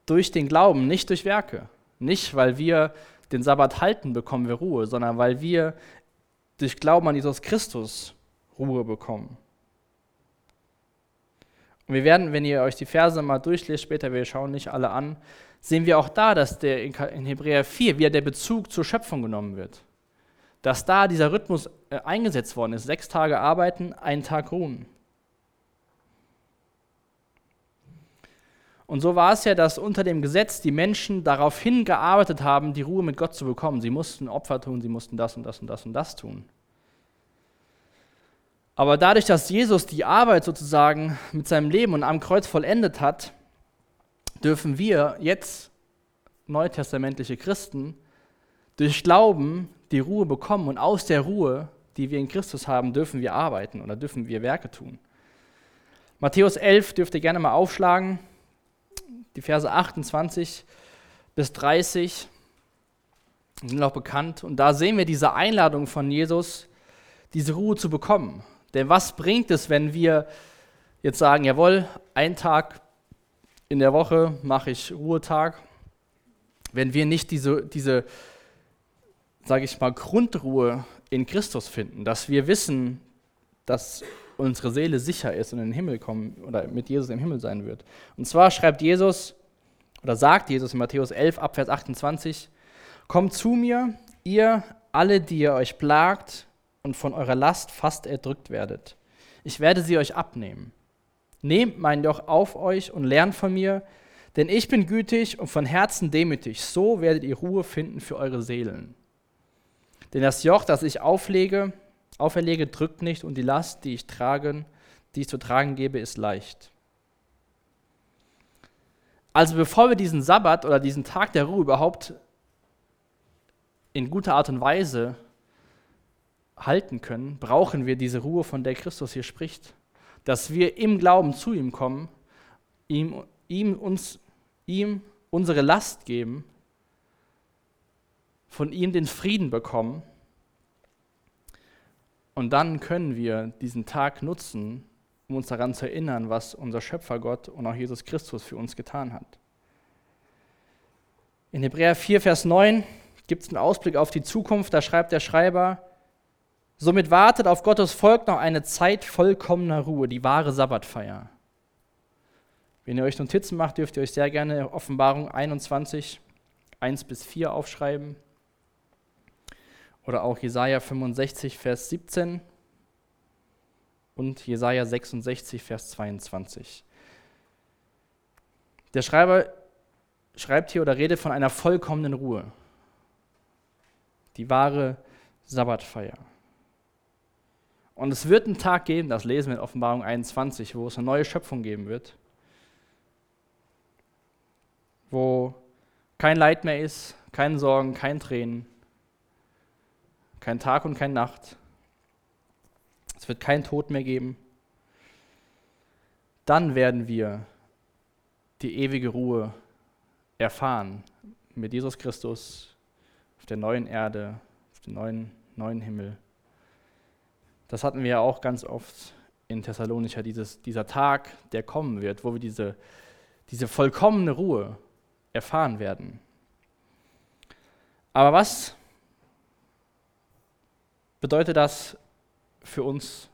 durch den Glauben, nicht durch Werke, nicht weil wir den Sabbat halten, bekommen wir Ruhe, sondern weil wir durch Glauben an Jesus Christus Ruhe bekommen. Und wir werden, wenn ihr euch die Verse mal durchlest, später, wir schauen nicht alle an, sehen wir auch da, dass der in Hebräer 4 wieder der Bezug zur Schöpfung genommen wird. Dass da dieser Rhythmus äh, eingesetzt worden ist. Sechs Tage arbeiten, einen Tag ruhen. Und so war es ja, dass unter dem Gesetz die Menschen darauf hingearbeitet haben, die Ruhe mit Gott zu bekommen. Sie mussten Opfer tun, sie mussten das und das und das und das tun. Aber dadurch, dass Jesus die Arbeit sozusagen mit seinem Leben und am Kreuz vollendet hat, dürfen wir jetzt, neutestamentliche Christen, durch Glauben die Ruhe bekommen und aus der Ruhe, die wir in Christus haben, dürfen wir arbeiten oder dürfen wir Werke tun. Matthäus 11 dürft ihr gerne mal aufschlagen die Verse 28 bis 30 sind auch bekannt. Und da sehen wir diese Einladung von Jesus, diese Ruhe zu bekommen. Denn was bringt es, wenn wir jetzt sagen, jawohl, einen Tag in der Woche mache ich Ruhetag, wenn wir nicht diese, diese sage ich mal, Grundruhe in Christus finden, dass wir wissen, dass unsere Seele sicher ist und in den Himmel kommen oder mit Jesus im Himmel sein wird. Und zwar schreibt Jesus oder sagt Jesus in Matthäus 11 ab Vers 28, Kommt zu mir, ihr alle, die ihr euch plagt und von eurer Last fast erdrückt werdet. Ich werde sie euch abnehmen. Nehmt mein Joch auf euch und lernt von mir, denn ich bin gütig und von Herzen demütig. So werdet ihr Ruhe finden für eure Seelen. Denn das Joch, das ich auflege, auferlege, drückt nicht und die Last, die ich tragen, die ich zu tragen gebe, ist leicht. Also bevor wir diesen Sabbat oder diesen Tag der Ruhe überhaupt in guter Art und Weise halten können, brauchen wir diese Ruhe, von der Christus hier spricht. Dass wir im Glauben zu ihm kommen, ihm, ihm, uns, ihm unsere Last geben, von ihm den Frieden bekommen. Und dann können wir diesen Tag nutzen, um uns daran zu erinnern, was unser Schöpfer Gott und auch Jesus Christus für uns getan hat. In Hebräer 4, Vers 9 gibt es einen Ausblick auf die Zukunft. Da schreibt der Schreiber, somit wartet auf Gottes Volk noch eine Zeit vollkommener Ruhe, die wahre Sabbatfeier. Wenn ihr euch Notizen macht, dürft ihr euch sehr gerne Offenbarung 21, 1 bis 4 aufschreiben. Oder auch Jesaja 65, Vers 17 und Jesaja 66, Vers 22. Der Schreiber schreibt hier oder redet von einer vollkommenen Ruhe. Die wahre Sabbatfeier. Und es wird einen Tag geben, das lesen wir in Offenbarung 21, wo es eine neue Schöpfung geben wird, wo kein Leid mehr ist, keine Sorgen, kein Tränen, kein Tag und keine Nacht. Es wird keinen Tod mehr geben. Dann werden wir die ewige Ruhe erfahren mit Jesus Christus auf der neuen Erde, auf dem neuen, neuen Himmel. Das hatten wir ja auch ganz oft in Thessalonicher, dieses, dieser Tag, der kommen wird, wo wir diese, diese vollkommene Ruhe erfahren werden. Aber was bedeutet das für uns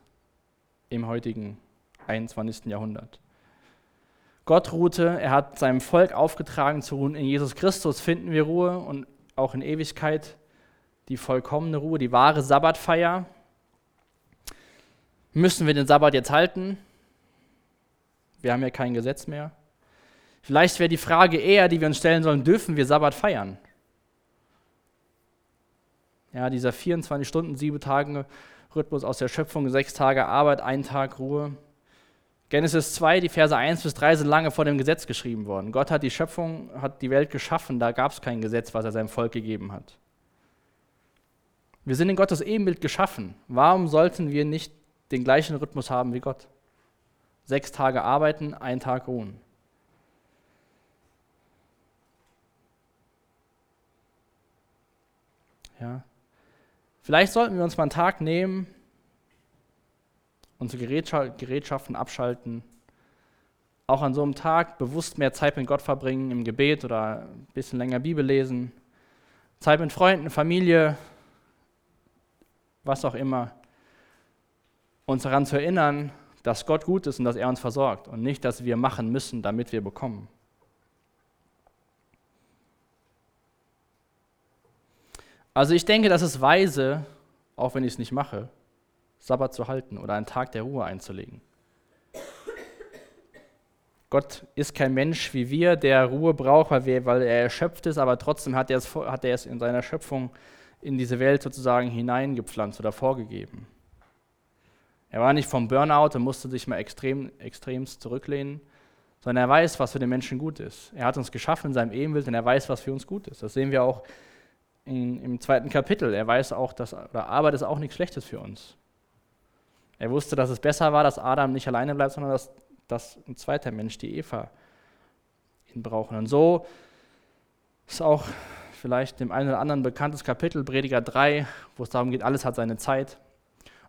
im heutigen 21. Jahrhundert? Gott ruhte, er hat seinem Volk aufgetragen zu ruhen. In Jesus Christus finden wir Ruhe und auch in Ewigkeit die vollkommene Ruhe, die wahre Sabbatfeier. Müssen wir den Sabbat jetzt halten? Wir haben ja kein Gesetz mehr. Vielleicht wäre die Frage eher, die wir uns stellen sollen, dürfen wir Sabbat feiern? Ja, dieser 24 Stunden, sieben Tage Rhythmus aus der Schöpfung, sechs Tage Arbeit, ein Tag Ruhe. Genesis 2, die Verse 1 bis 3 sind lange vor dem Gesetz geschrieben worden. Gott hat die Schöpfung, hat die Welt geschaffen, da gab es kein Gesetz, was er seinem Volk gegeben hat. Wir sind in Gottes Ebenbild geschaffen. Warum sollten wir nicht den gleichen Rhythmus haben wie Gott? Sechs Tage arbeiten, ein Tag ruhen. Ja. Vielleicht sollten wir uns mal einen Tag nehmen, unsere Gerätschaften abschalten, auch an so einem Tag bewusst mehr Zeit mit Gott verbringen, im Gebet oder ein bisschen länger Bibel lesen, Zeit mit Freunden, Familie, was auch immer, uns daran zu erinnern, dass Gott gut ist und dass er uns versorgt und nicht, dass wir machen müssen, damit wir bekommen. Also ich denke, das ist weise, auch wenn ich es nicht mache, Sabbat zu halten oder einen Tag der Ruhe einzulegen. Gott ist kein Mensch wie wir, der Ruhe braucht, weil, wir, weil er erschöpft ist, aber trotzdem hat er, es, hat er es in seiner Schöpfung in diese Welt sozusagen hineingepflanzt oder vorgegeben. Er war nicht vom Burnout und musste sich mal extrem, extremst zurücklehnen, sondern er weiß, was für den Menschen gut ist. Er hat uns geschaffen in seinem Ebenbild und er weiß, was für uns gut ist. Das sehen wir auch in, im zweiten Kapitel. Er weiß auch, dass oder Arbeit ist auch nichts Schlechtes für uns. Er wusste, dass es besser war, dass Adam nicht alleine bleibt, sondern dass, dass ein zweiter Mensch, die Eva, ihn braucht. Und so ist auch vielleicht dem einen oder anderen bekanntes Kapitel, Prediger 3, wo es darum geht, alles hat seine Zeit.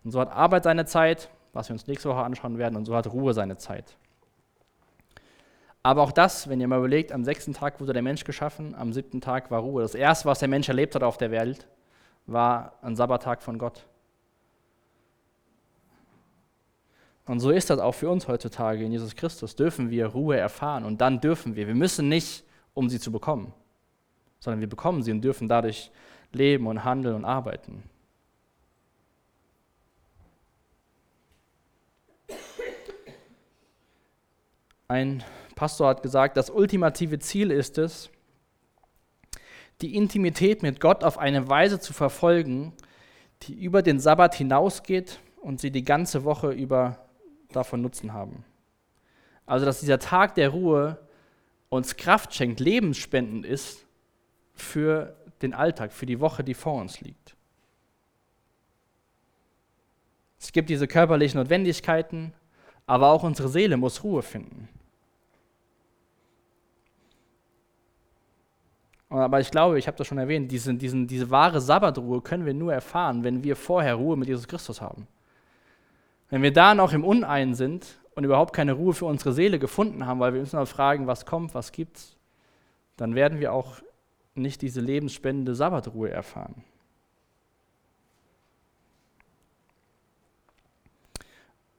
Und so hat Arbeit seine Zeit, was wir uns nächste Woche anschauen werden, und so hat Ruhe seine Zeit. Aber auch das, wenn ihr mal überlegt, am sechsten Tag wurde der Mensch geschaffen, am siebten Tag war Ruhe. Das erste, was der Mensch erlebt hat auf der Welt, war ein Sabbattag von Gott. Und so ist das auch für uns heutzutage in Jesus Christus. Dürfen wir Ruhe erfahren und dann dürfen wir. Wir müssen nicht, um sie zu bekommen, sondern wir bekommen sie und dürfen dadurch leben und handeln und arbeiten. Ein Pastor hat gesagt, das ultimative Ziel ist es, die Intimität mit Gott auf eine Weise zu verfolgen, die über den Sabbat hinausgeht und sie die ganze Woche über davon Nutzen haben. Also dass dieser Tag der Ruhe uns Kraft schenkt, lebensspendend ist für den Alltag, für die Woche, die vor uns liegt. Es gibt diese körperlichen Notwendigkeiten, aber auch unsere Seele muss Ruhe finden. Aber ich glaube, ich habe das schon erwähnt, diesen, diesen, diese wahre Sabbatruhe können wir nur erfahren, wenn wir vorher Ruhe mit Jesus Christus haben. Wenn wir da noch im Unein sind und überhaupt keine Ruhe für unsere Seele gefunden haben, weil wir uns noch fragen, was kommt, was gibt's, dann werden wir auch nicht diese lebensspendende Sabbatruhe erfahren.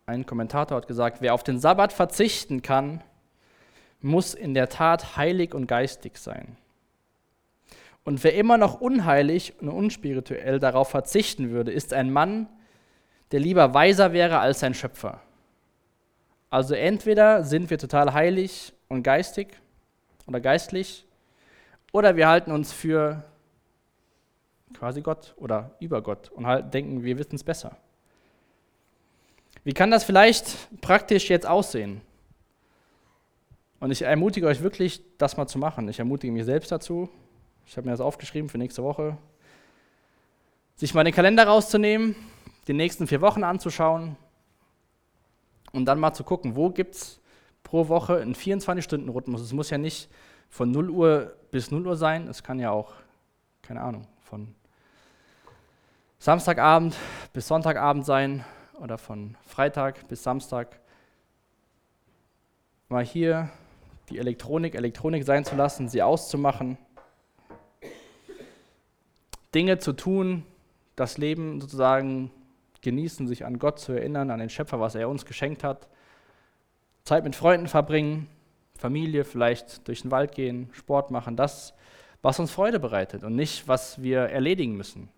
Ein Kommentator hat gesagt, wer auf den Sabbat verzichten kann, muss in der Tat heilig und geistig sein. Und wer immer noch unheilig und unspirituell darauf verzichten würde, ist ein Mann, der lieber weiser wäre als sein Schöpfer. Also entweder sind wir total heilig und geistig oder geistlich, oder wir halten uns für quasi Gott oder über Gott und halt denken, wir wissen es besser. Wie kann das vielleicht praktisch jetzt aussehen? Und ich ermutige euch wirklich, das mal zu machen. Ich ermutige mich selbst dazu. Ich habe mir das aufgeschrieben für nächste Woche. Sich mal den Kalender rauszunehmen, die nächsten vier Wochen anzuschauen und dann mal zu gucken, wo gibt es pro Woche einen 24-Stunden-Rhythmus. Es muss ja nicht von 0 Uhr bis 0 Uhr sein, es kann ja auch, keine Ahnung, von Samstagabend bis Sonntagabend sein oder von Freitag bis Samstag. Mal hier die Elektronik Elektronik sein zu lassen, sie auszumachen Dinge zu tun, das Leben sozusagen genießen, sich an Gott zu erinnern, an den Schöpfer, was er uns geschenkt hat. Zeit mit Freunden verbringen, Familie, vielleicht durch den Wald gehen, Sport machen, das, was uns Freude bereitet und nicht, was wir erledigen müssen.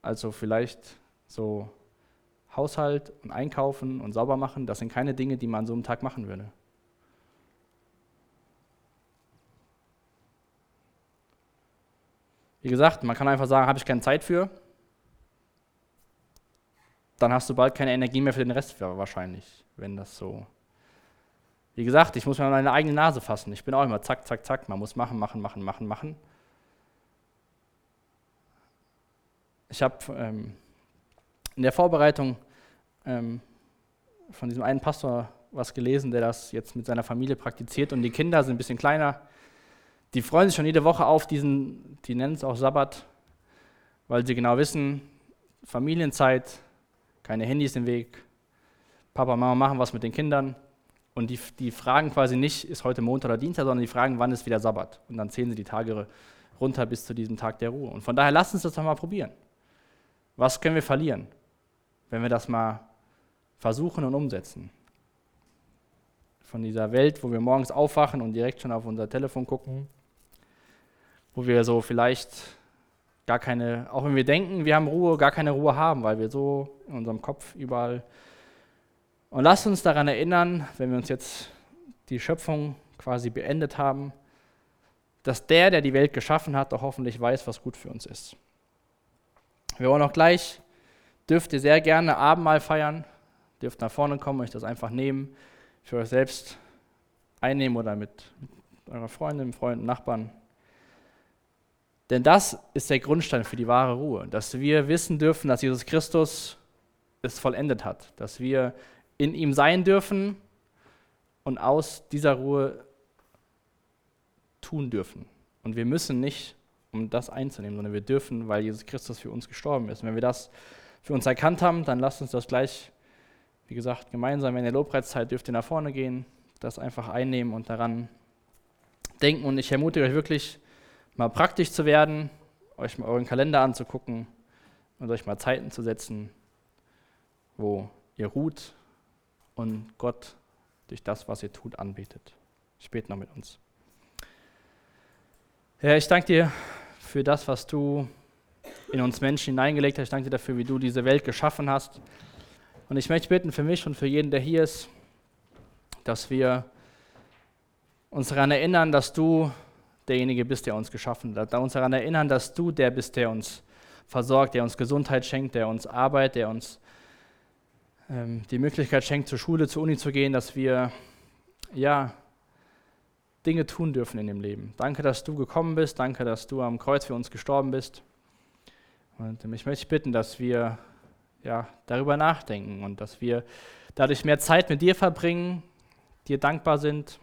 Also vielleicht so Haushalt und Einkaufen und sauber machen, das sind keine Dinge, die man so einem Tag machen würde. Wie gesagt, man kann einfach sagen, habe ich keine Zeit für. Dann hast du bald keine Energie mehr für den Rest wahrscheinlich, wenn das so. Wie gesagt, ich muss mir meine eigene Nase fassen. Ich bin auch immer zack, zack, zack. Man muss machen, machen, machen, machen, machen. Ich habe ähm, in der Vorbereitung ähm, von diesem einen Pastor was gelesen, der das jetzt mit seiner Familie praktiziert und die Kinder sind ein bisschen kleiner die freuen sich schon jede Woche auf diesen, die nennen es auch Sabbat, weil sie genau wissen, Familienzeit, keine Handys im Weg, Papa, Mama machen was mit den Kindern. Und die, die fragen quasi nicht, ist heute Montag oder Dienstag, sondern die fragen, wann ist wieder Sabbat. Und dann zählen sie die Tage runter bis zu diesem Tag der Ruhe. Und von daher lasst uns das doch mal probieren. Was können wir verlieren, wenn wir das mal versuchen und umsetzen? Von dieser Welt, wo wir morgens aufwachen und direkt schon auf unser Telefon gucken, wo wir so vielleicht gar keine, auch wenn wir denken, wir haben Ruhe, gar keine Ruhe haben, weil wir so in unserem Kopf überall. Und lasst uns daran erinnern, wenn wir uns jetzt die Schöpfung quasi beendet haben, dass der, der die Welt geschaffen hat, auch hoffentlich weiß, was gut für uns ist. Wir wollen auch gleich, dürft ihr sehr gerne Abendmahl feiern, dürft nach vorne kommen, euch das einfach nehmen, für euch selbst einnehmen oder mit, mit eurer Freundin, Freunden, Nachbarn. Denn das ist der Grundstein für die wahre Ruhe, dass wir wissen dürfen, dass Jesus Christus es vollendet hat, dass wir in ihm sein dürfen und aus dieser Ruhe tun dürfen. Und wir müssen nicht, um das einzunehmen, sondern wir dürfen, weil Jesus Christus für uns gestorben ist. Und wenn wir das für uns erkannt haben, dann lasst uns das gleich, wie gesagt, gemeinsam in der Lobpreiszeit dürft ihr nach vorne gehen, das einfach einnehmen und daran denken. Und ich ermutige euch wirklich, mal praktisch zu werden, euch mal euren Kalender anzugucken und euch mal Zeiten zu setzen, wo ihr ruht und Gott durch das, was ihr tut, anbetet. Ich bete noch mit uns. Herr, ich danke dir für das, was du in uns Menschen hineingelegt hast. Ich danke dir dafür, wie du diese Welt geschaffen hast. Und ich möchte bitten für mich und für jeden, der hier ist, dass wir uns daran erinnern, dass du derjenige bist, der uns geschaffen hat. Uns daran erinnern, dass du der bist, der uns versorgt, der uns Gesundheit schenkt, der uns Arbeit, der uns ähm, die Möglichkeit schenkt, zur Schule, zur Uni zu gehen, dass wir ja Dinge tun dürfen in dem Leben. Danke, dass du gekommen bist. Danke, dass du am Kreuz für uns gestorben bist. Und ähm, ich möchte bitten, dass wir ja, darüber nachdenken und dass wir dadurch mehr Zeit mit dir verbringen, dir dankbar sind,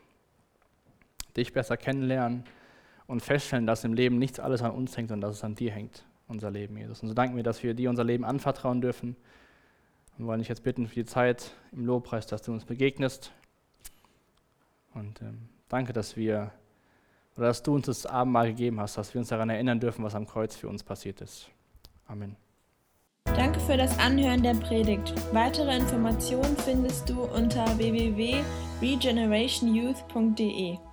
dich besser kennenlernen und feststellen, dass im Leben nichts alles an uns hängt und dass es an dir hängt, unser Leben, Jesus. Und so danken wir, dass wir dir unser Leben anvertrauen dürfen. Und wollen dich jetzt bitten für die Zeit im Lobpreis, dass du uns begegnest. Und ähm, danke, dass wir, oder dass du uns das Abendmahl gegeben hast, dass wir uns daran erinnern dürfen, was am Kreuz für uns passiert ist. Amen. Danke für das Anhören der Predigt. Weitere Informationen findest du unter www.regenerationyouth.de.